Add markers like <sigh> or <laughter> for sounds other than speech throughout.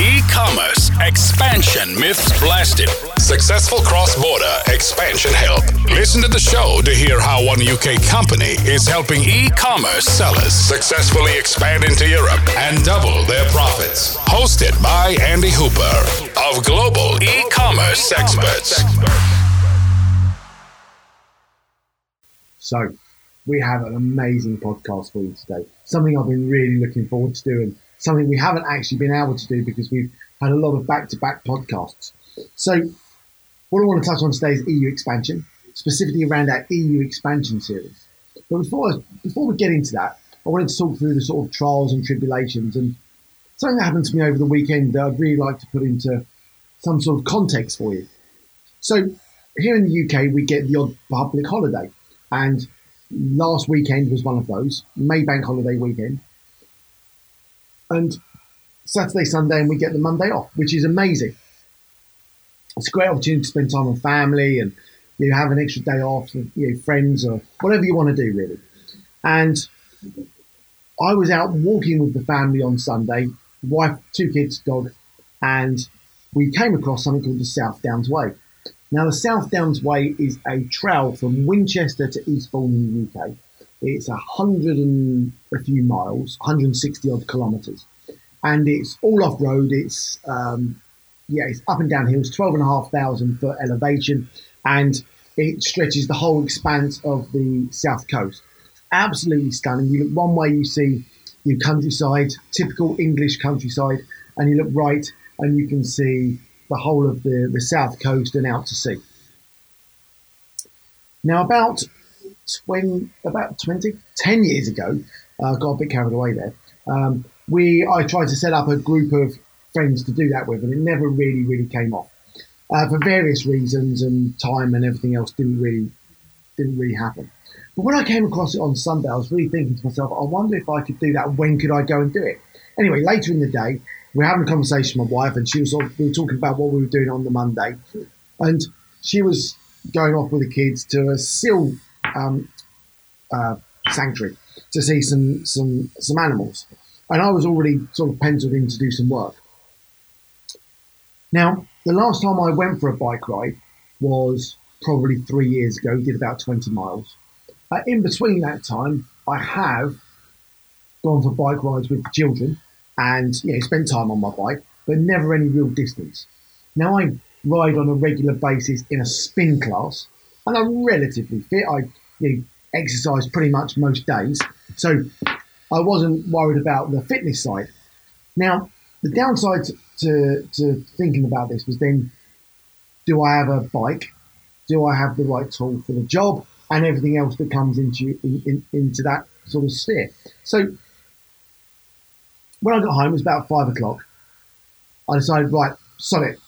E-commerce expansion myths blasted. Successful cross-border expansion help. Listen to the show to hear how one UK company is helping e-commerce sellers successfully expand into Europe and double their profits. Hosted by Andy Hooper of Global E-commerce Experts. So, we have an amazing podcast for you today. Something I've been really looking forward to doing. Something we haven't actually been able to do because we've had a lot of back-to-back podcasts. So, what I want to touch on today is EU expansion, specifically around our EU expansion series. But before before we get into that, I wanted to talk through the sort of trials and tribulations and something that happened to me over the weekend that I'd really like to put into some sort of context for you. So, here in the UK, we get the odd public holiday, and last weekend was one of those, May bank holiday weekend. And Saturday, Sunday, and we get the Monday off, which is amazing. It's a great opportunity to spend time with family and you have an extra day off with you know, friends or whatever you want to do, really. And I was out walking with the family on Sunday, wife, two kids, dog, and we came across something called the South Downs Way. Now, the South Downs Way is a trail from Winchester to Eastbourne in the UK. It's a hundred and a few miles, 160 odd kilometres, and it's all off road. It's um, yeah, it's up and down hills, 12,500 foot elevation, and it stretches the whole expanse of the south coast. Absolutely stunning. You look one way, you see the countryside, typical English countryside, and you look right, and you can see the whole of the, the south coast and out to sea. Now, about 20, about 20, 10 years ago, uh, got a bit carried away there. Um, we, I tried to set up a group of friends to do that with, and it never really, really came off uh, for various reasons, and time and everything else didn't really, didn't really happen. But when I came across it on Sunday, I was really thinking to myself, I wonder if I could do that. When could I go and do it? Anyway, later in the day, we are having a conversation with my wife, and she was we were talking about what we were doing on the Monday, and she was going off with the kids to a seal um, uh, sanctuary to see some some some animals, and I was already sort of penciled in to do some work. Now, the last time I went for a bike ride was probably three years ago. Did about twenty miles. Uh, in between that time, I have gone for bike rides with children and you know, spend time on my bike, but never any real distance. Now I ride on a regular basis in a spin class, and I'm relatively fit. I you know, exercise pretty much most days, so I wasn't worried about the fitness side. Now, the downside to, to thinking about this was then, do I have a bike? Do I have the right tool for the job? And everything else that comes into in, in, into that sort of sphere. So when I got home, it was about five o'clock. I decided, right, sod it.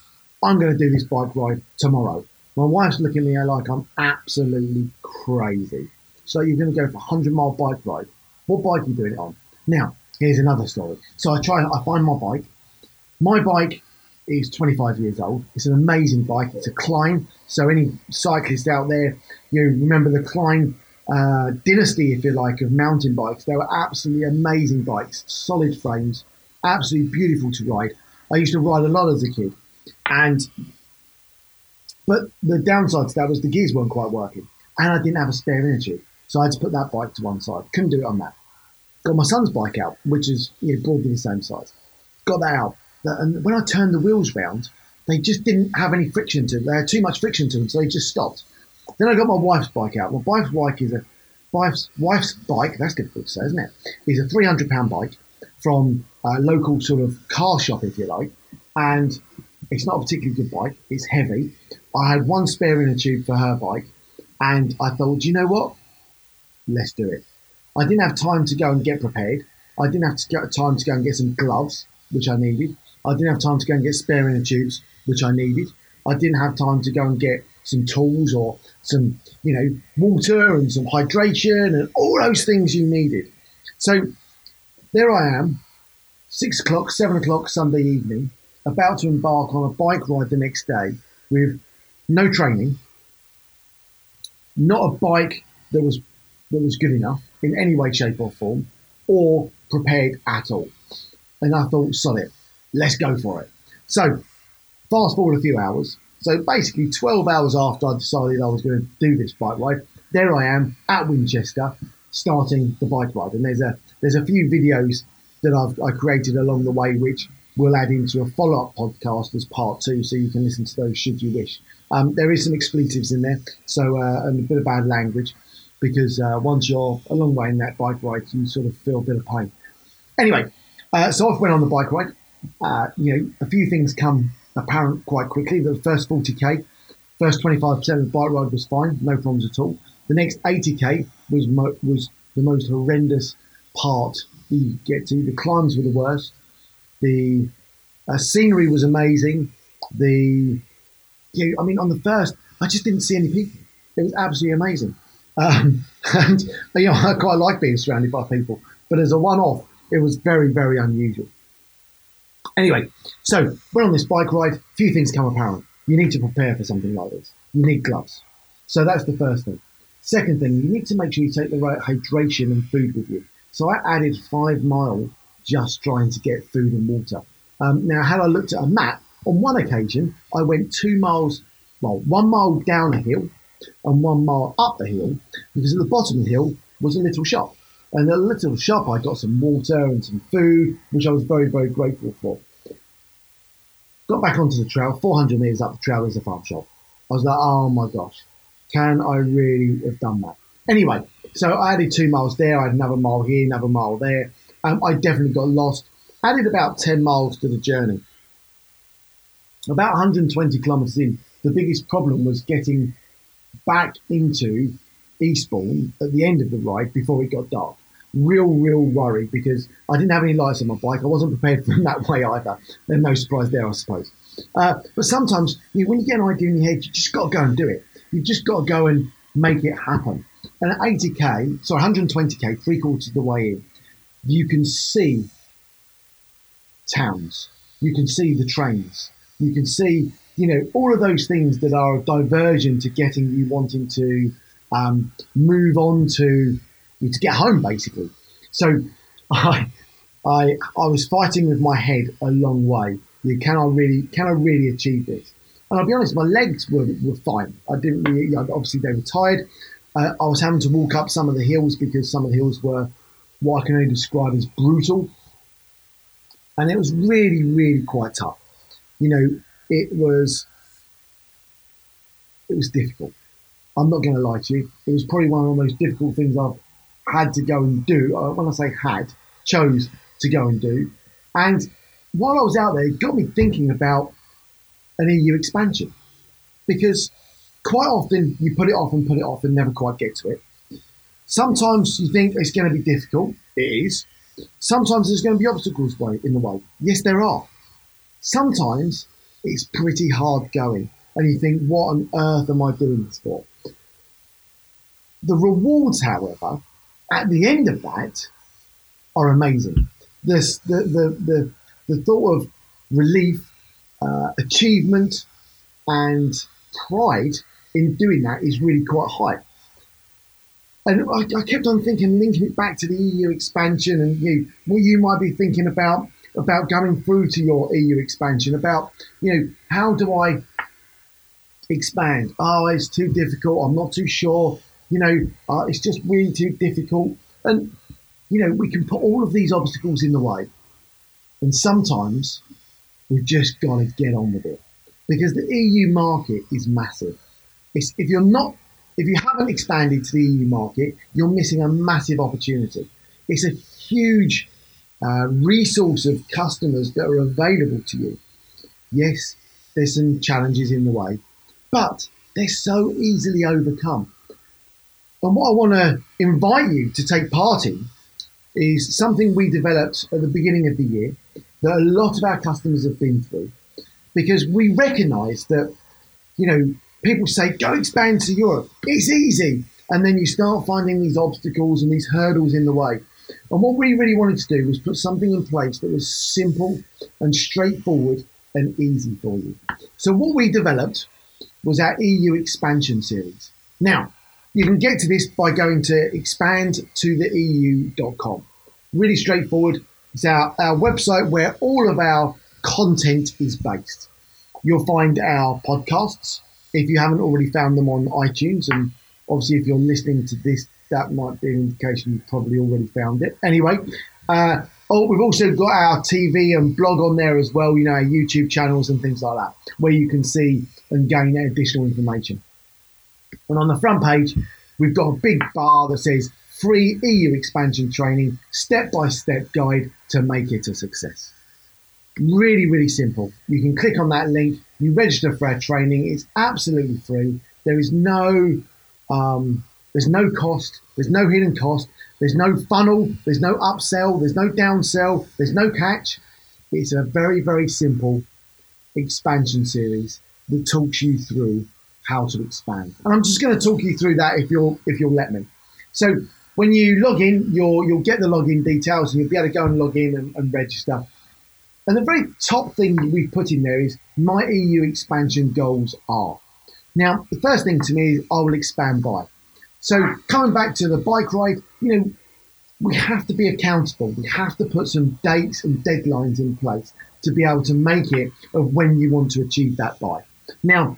I'm going to do this bike ride tomorrow. My wife's looking at me like I'm absolutely crazy. So you're going to go for a 100 mile bike ride. What bike are you doing it on? Now, here's another story. So I try, I find my bike. My bike is 25 years old. It's an amazing bike. It's a Klein. So any cyclist out there, you remember the Klein uh, dynasty, if you like, of mountain bikes. They were absolutely amazing bikes, solid frames, absolutely beautiful to ride. I used to ride a lot as a kid, and but the downside to that was the gears weren't quite working, and I didn't have a spare energy, so I had to put that bike to one side. Couldn't do it on that. Got my son's bike out, which is you know, broadly the same size. Got that out, and when I turned the wheels round, they just didn't have any friction to them. They had too much friction to them, so they just stopped. Then I got my wife's bike out. My wife's bike is a wife's wife's bike. That's difficult to say, isn't it? Is a three hundred pound bike from a local sort of car shop, if you like, and it's not a particularly good bike. It's heavy. I had one spare inner tube for her bike, and I thought, you know what? Let's do it. I didn't have time to go and get prepared. I didn't have to get time to go and get some gloves, which I needed. I didn't have time to go and get spare inner tubes, which I needed. I didn't have time to go and get some tools or some, you know, water and some hydration and all those things you needed. So there I am, six o'clock, seven o'clock Sunday evening, about to embark on a bike ride the next day with no training, not a bike that was that was good enough in any way, shape, or form, or prepared at all. And I thought, sod it. let's go for it. So, fast forward a few hours. So, basically, 12 hours after I decided I was going to do this bike ride, there I am at Winchester starting the bike ride. And there's a there's a few videos that I've I created along the way, which we'll add into a follow up podcast as part two, so you can listen to those should you wish. Um, there is some expletives in there, so uh, and a bit of bad language, because uh, once you're a long way in that bike ride, you sort of feel a bit of pain. Anyway, uh, so off went on the bike ride. Uh, you know, a few things come apparent quite quickly. The first 40k, first 25% of the bike ride was fine, no problems at all. The next 80k was mo- was the most horrendous part you get to. The climbs were the worst. The uh, scenery was amazing. The you I mean, on the first, I just didn't see any people. It was absolutely amazing. Um, <laughs> and you know, I quite like being surrounded by people, but as a one-off, it was very, very unusual. Anyway, so we're on this bike ride. Few things come apparent. You need to prepare for something like this. You need gloves. So that's the first thing. Second thing, you need to make sure you take the right hydration and food with you. So I added five miles just trying to get food and water. Um, now, had I looked at a map, on one occasion I went two miles, well, one mile down a hill and one mile up the hill because at the bottom of the hill was a little shop. And at the little shop, I got some water and some food, which I was very, very grateful for. Got back onto the trail, 400 metres up the trail is a farm shop. I was like, oh my gosh, can I really have done that? Anyway, so I added two miles there, I had another mile here, another mile there. Um, I definitely got lost. Added about 10 miles to the journey. About 120 kilometres in, the biggest problem was getting back into Eastbourne at the end of the ride before it got dark. Real, real worry because I didn't have any lights on my bike. I wasn't prepared for <laughs> that way either. No surprise there, I suppose. Uh, but sometimes you when you get an idea in your head, you just got to go and do it. You've just got to go and make it happen. And at 80k, so 120k, three quarters of the way in, you can see towns. You can see the trains. You can see, you know, all of those things that are a diversion to getting you wanting to um, move on to to get home, basically. So <laughs> I, I, I was fighting with my head a long way. You can I really, can I really achieve this? And I'll be honest, my legs were, were fine. I didn't really, obviously they were tired. Uh, I was having to walk up some of the hills because some of the hills were what I can only describe as brutal. And it was really, really quite tough. You know, it was, it was difficult. I'm not going to lie to you. It was probably one of the most difficult things I've had to go and do. Uh, when I say had, chose to go and do. And while I was out there, it got me thinking about an EU expansion because quite often you put it off and put it off and never quite get to it. Sometimes you think it's going to be difficult. It is. Sometimes there's going to be obstacles in the way. Yes, there are. Sometimes it's pretty hard going and you think, what on earth am I doing this for? The rewards, however, at the end of that are amazing. This, the, the, the, the thought of relief, uh, achievement, and pride in doing that is really quite high. And I, I, kept on thinking, linking it back to the EU expansion and you, what you might be thinking about about going through to your EU expansion, about you know how do I expand? Oh, it's too difficult. I'm not too sure. You know, uh, it's just really too difficult. And you know, we can put all of these obstacles in the way, and sometimes we've just got to get on with it because the EU market is massive. It's, if you're not, if you haven't expanded to the EU market, you're missing a massive opportunity. It's a huge uh, resource of customers that are available to you. Yes, there's some challenges in the way, but they're so easily overcome. And what I want to invite you to take part in is something we developed at the beginning of the year that a lot of our customers have been through because we recognize that, you know, people say, go expand to Europe. It's easy. And then you start finding these obstacles and these hurdles in the way. And what we really wanted to do was put something in place that was simple and straightforward and easy for you. So what we developed was our EU expansion series. Now, you can get to this by going to expandtotheeu.com. Really straightforward. It's our, our website where all of our content is based. You'll find our podcasts if you haven't already found them on iTunes, and obviously if you're listening to this, that might be an indication you've probably already found it. Anyway, uh, oh, we've also got our TV and blog on there as well. You know, our YouTube channels and things like that, where you can see and gain additional information. And on the front page, we've got a big bar that says free EU expansion training, step by step guide to make it a success. Really, really simple. You can click on that link, you register for our training. It's absolutely free. There is no um, there's no cost, there's no hidden cost, there's no funnel, there's no upsell, there's no downsell, there's no catch. It's a very, very simple expansion series that talks you through how to expand. And I'm just going to talk you through that if you'll if you'll let me. So when you log in, you'll you'll get the login details and you'll be able to go and log in and, and register. And the very top thing we've put in there is my EU expansion goals are. Now, the first thing to me is I will expand by. So coming back to the bike ride, you know, we have to be accountable. We have to put some dates and deadlines in place to be able to make it of when you want to achieve that by. Now,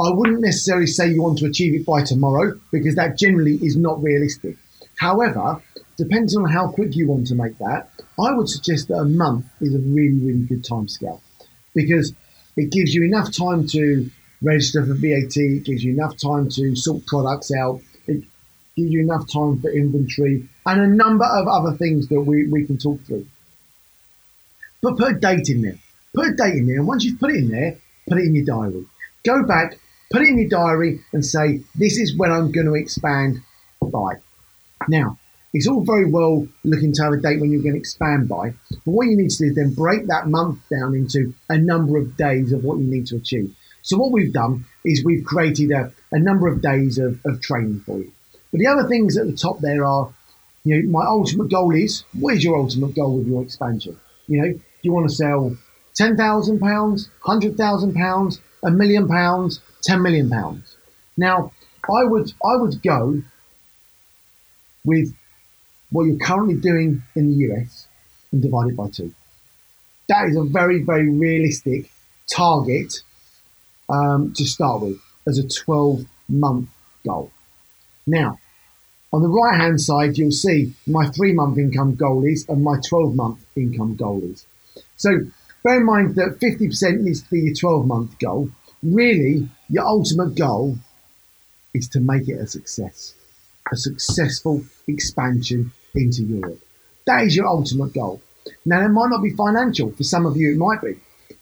I wouldn't necessarily say you want to achieve it by tomorrow because that generally is not realistic. However, depends on how quick you want to make that, I would suggest that a month is a really, really good time scale because it gives you enough time to register for VAT, it gives you enough time to sort products out, it gives you enough time for inventory and a number of other things that we, we can talk through. But put a date in there. Put a date in there, and once you've put it in there, put it in your diary. Go back, put it in your diary, and say, This is when I'm going to expand by. Now, it's all very well looking to have a date when you're going to expand by, but what you need to do is then break that month down into a number of days of what you need to achieve. So what we've done is we've created a, a number of days of, of training for you. But the other things at the top there are, you know, my ultimate goal is, what is your ultimate goal with your expansion? You know, do you want to sell ten thousand pounds, hundred thousand pounds, a million pounds, ten million pounds? Now, I would I would go with what you're currently doing in the US and divide it by two. That is a very, very realistic target um, to start with as a 12 month goal. Now, on the right hand side, you'll see my three month income goal is and my 12 month income goal is. So bear in mind that 50% needs to be your 12 month goal. Really, your ultimate goal is to make it a success, a successful expansion into Europe. That is your ultimate goal. Now, it might not be financial. For some of you, it might be.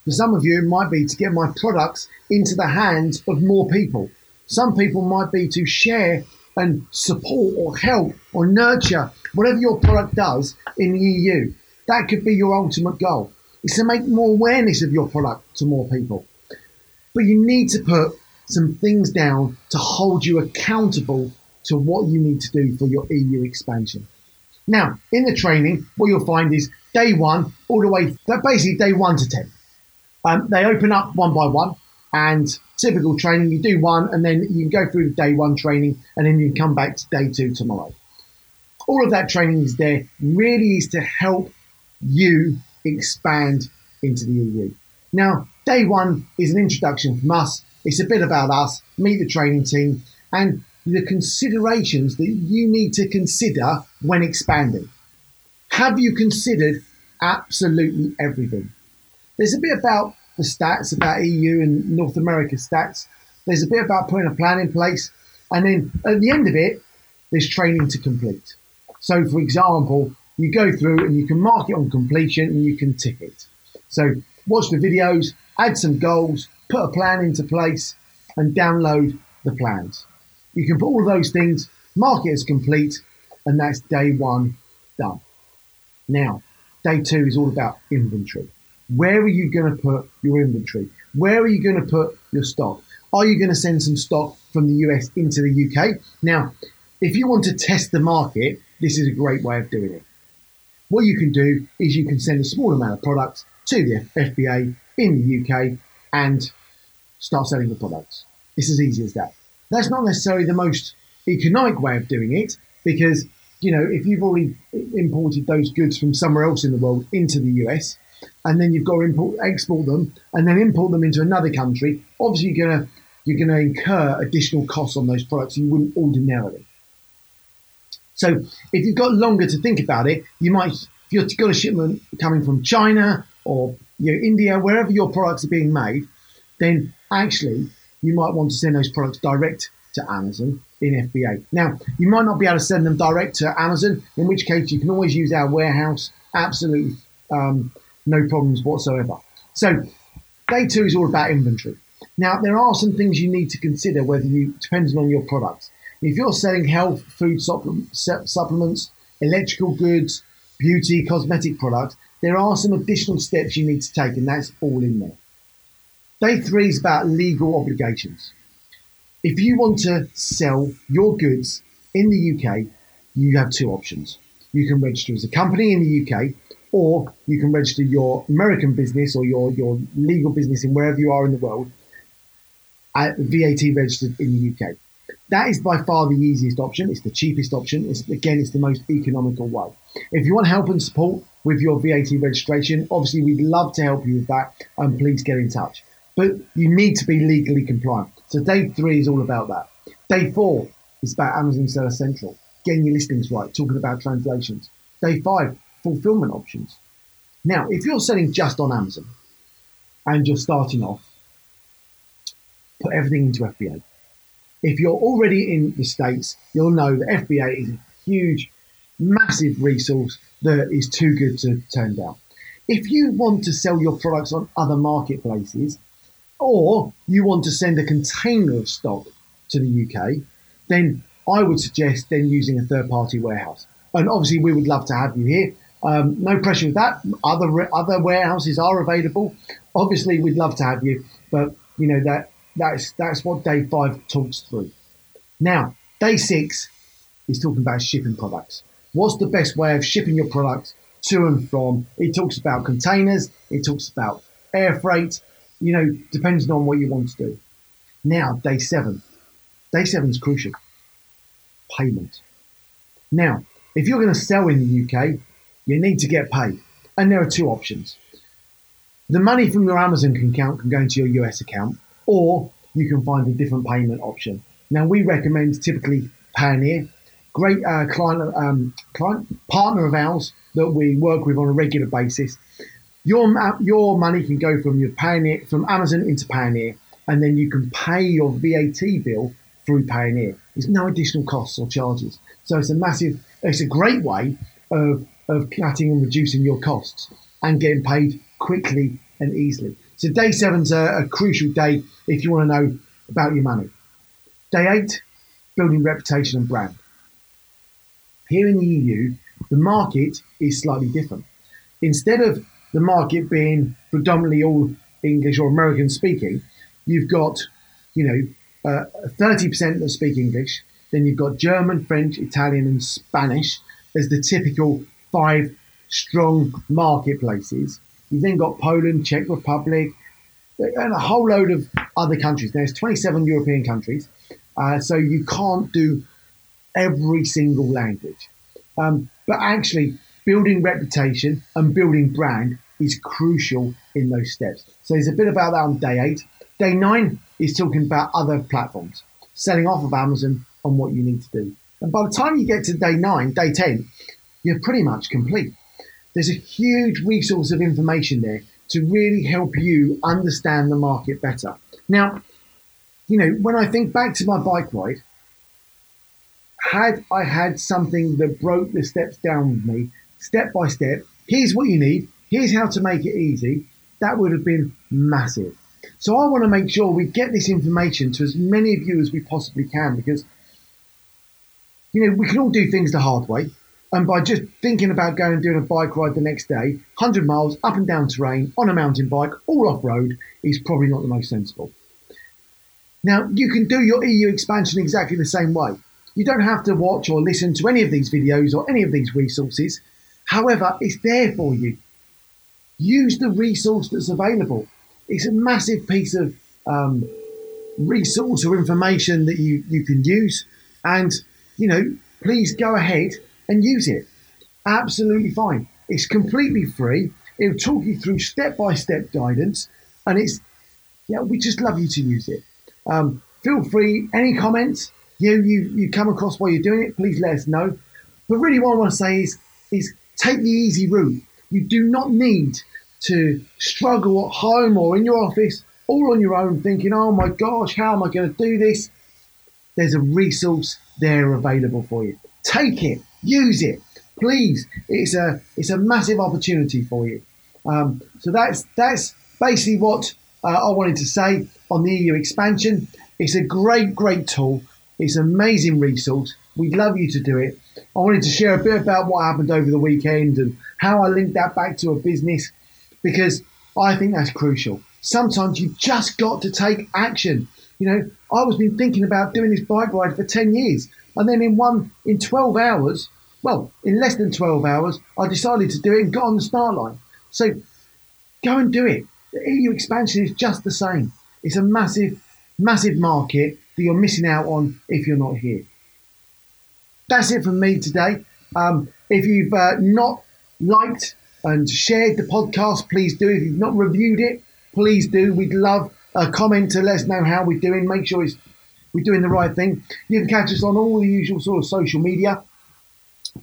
For some of you, it might be to get my products into the hands of more people. Some people might be to share and support or help or nurture whatever your product does in the EU. That could be your ultimate goal. It's to make more awareness of your product to more people. But you need to put some things down to hold you accountable to what you need to do for your EU expansion. Now, in the training, what you'll find is day one all the way, basically day one to 10. Um, they open up one by one, and typical training, you do one, and then you can go through day one training, and then you can come back to day two tomorrow. All of that training is there, really is to help you expand into the EU. Now, day one is an introduction from us. It's a bit about us, meet the training team, and the considerations that you need to consider when expanding. Have you considered absolutely everything? There's a bit about the stats, about EU and North America stats. There's a bit about putting a plan in place. And then at the end of it, there's training to complete. So, for example, you go through and you can mark it on completion and you can tick it. So, watch the videos, add some goals, put a plan into place, and download the plans. You can put all those things, mark it as complete, and that's day one done. Now, day two is all about inventory. Where are you going to put your inventory? Where are you going to put your stock? Are you going to send some stock from the US into the UK? Now, if you want to test the market, this is a great way of doing it. What you can do is you can send a small amount of products to the FBA in the UK and start selling the products. It's as easy as that. That's not necessarily the most economic way of doing it because, you know, if you've already imported those goods from somewhere else in the world into the US, and then you've got to import, export them, and then import them into another country. Obviously, you're gonna you're gonna incur additional costs on those products you wouldn't ordinarily. So if you've got longer to think about it, you might if you've got a shipment coming from China or you know, India, wherever your products are being made, then actually you might want to send those products direct to Amazon in FBA. Now, you might not be able to send them direct to Amazon, in which case you can always use our warehouse. Absolutely um, no problems whatsoever. So, day two is all about inventory. Now, there are some things you need to consider whether you, depending on your products. If you're selling health, food supplements, electrical goods, beauty, cosmetic products, there are some additional steps you need to take, and that's all in there. Day three is about legal obligations. If you want to sell your goods in the UK, you have two options. You can register as a company in the UK, or you can register your American business or your, your legal business in wherever you are in the world at VAT registered in the UK. That is by far the easiest option. It's the cheapest option. It's, again, it's the most economical way. If you want help and support with your VAT registration, obviously we'd love to help you with that. And please get in touch. But you need to be legally compliant. So day three is all about that. Day four is about Amazon Seller Central, getting your listings right, talking about translations. Day five, fulfillment options. Now, if you're selling just on Amazon and you're starting off, put everything into FBA. If you're already in the States, you'll know that FBA is a huge, massive resource that is too good to turn down. If you want to sell your products on other marketplaces, or you want to send a container of stock to the UK, then I would suggest then using a third party warehouse. And obviously, we would love to have you here. Um, no pressure with that. Other other warehouses are available. Obviously, we'd love to have you, but you know that that's that's what day five talks through. Now, day six is talking about shipping products. What's the best way of shipping your products to and from? It talks about containers. It talks about air freight you know, depends on what you want to do. Now, day seven. Day seven is crucial. Payment. Now, if you're going to sell in the UK, you need to get paid. And there are two options. The money from your Amazon account can go into your US account, or you can find a different payment option. Now, we recommend typically Payoneer, great uh, client, um, client partner of ours that we work with on a regular basis. Your your money can go from your Payoneer from Amazon into Payoneer, and then you can pay your VAT bill through Payoneer. There's no additional costs or charges. So it's a massive, it's a great way of of cutting and reducing your costs and getting paid quickly and easily. So day seven's a, a crucial day if you want to know about your money. Day eight, building reputation and brand. Here in the EU, the market is slightly different. Instead of the market being predominantly all English or American speaking, you've got, you know, uh, 30% that speak English. Then you've got German, French, Italian, and Spanish as the typical five strong marketplaces. You've then got Poland, Czech Republic, and a whole load of other countries. There's 27 European countries, uh, so you can't do every single language. Um, but actually, building reputation and building brand is crucial in those steps. So there's a bit about that on day eight. Day nine is talking about other platforms, selling off of Amazon and what you need to do. And by the time you get to day nine, day 10, you're pretty much complete. There's a huge resource of information there to really help you understand the market better. Now, you know, when I think back to my bike ride, had I had something that broke the steps down with me step by step. Here's what you need. Here's how to make it easy. That would have been massive. So I want to make sure we get this information to as many of you as we possibly can because, you know, we can all do things the hard way. And by just thinking about going and doing a bike ride the next day, 100 miles up and down terrain on a mountain bike, all off road, is probably not the most sensible. Now, you can do your EU expansion exactly the same way. You don't have to watch or listen to any of these videos or any of these resources. However, it's there for you. Use the resource that's available. It's a massive piece of um, resource or information that you, you can use. And, you know, please go ahead and use it. Absolutely fine. It's completely free. It'll talk you through step by step guidance, and it's yeah, we just love you to use it. Um, feel free. Any comments you you you come across while you're doing it, please let us know. But really, what I want to say is is take the easy route. You do not need to struggle at home or in your office all on your own, thinking, "Oh my gosh, how am I going to do this?" There's a resource there available for you. Take it, use it, please. It's a it's a massive opportunity for you. Um, so that's that's basically what uh, I wanted to say on the EU expansion. It's a great, great tool. It's an amazing resource. We'd love you to do it. I wanted to share a bit about what happened over the weekend and how I linked that back to a business because I think that's crucial. Sometimes you've just got to take action. You know, I was been thinking about doing this bike ride for 10 years. And then in one, in 12 hours, well, in less than 12 hours, I decided to do it and got on the start line. So go and do it. The EU expansion is just the same. It's a massive, massive market that you're missing out on if you're not here. That's it from me today. Um, if you've uh, not liked and shared the podcast, please do. If you've not reviewed it, please do. We'd love a comment to let us know how we're doing. Make sure it's, we're doing the right thing. You can catch us on all the usual sort of social media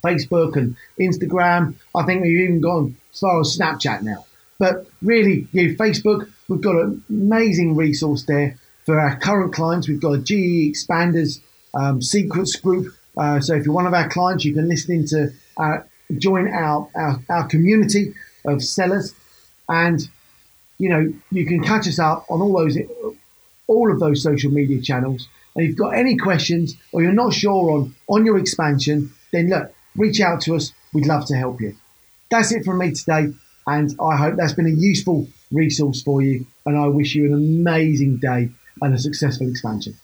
Facebook and Instagram. I think we've even gone as far as Snapchat now. But really, you yeah, Facebook, we've got an amazing resource there for our current clients. We've got a GE Expanders um, secrets group. Uh, so if you're one of our clients, you can listen into uh, join our, our, our community of sellers, and you know you can catch us up on all those all of those social media channels. And if you've got any questions or you're not sure on on your expansion, then look, reach out to us. We'd love to help you. That's it from me today. And I hope that's been a useful resource for you. And I wish you an amazing day and a successful expansion.